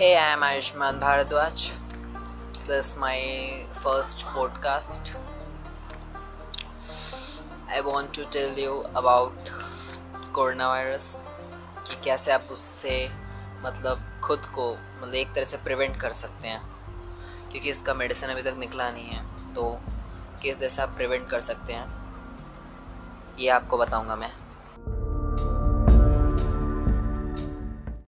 Hey, I am Ayushman Bharadwaj. This is my first podcast. I want to tell you about coronavirus कि कैसे आप उससे मतलब खुद को मतलब एक तरह से प्रिवेंट कर सकते हैं क्योंकि इसका मेडिसिन अभी तक निकला नहीं है तो किस तरह से आप प्रिवेंट कर सकते हैं ये आपको बताऊँगा मैं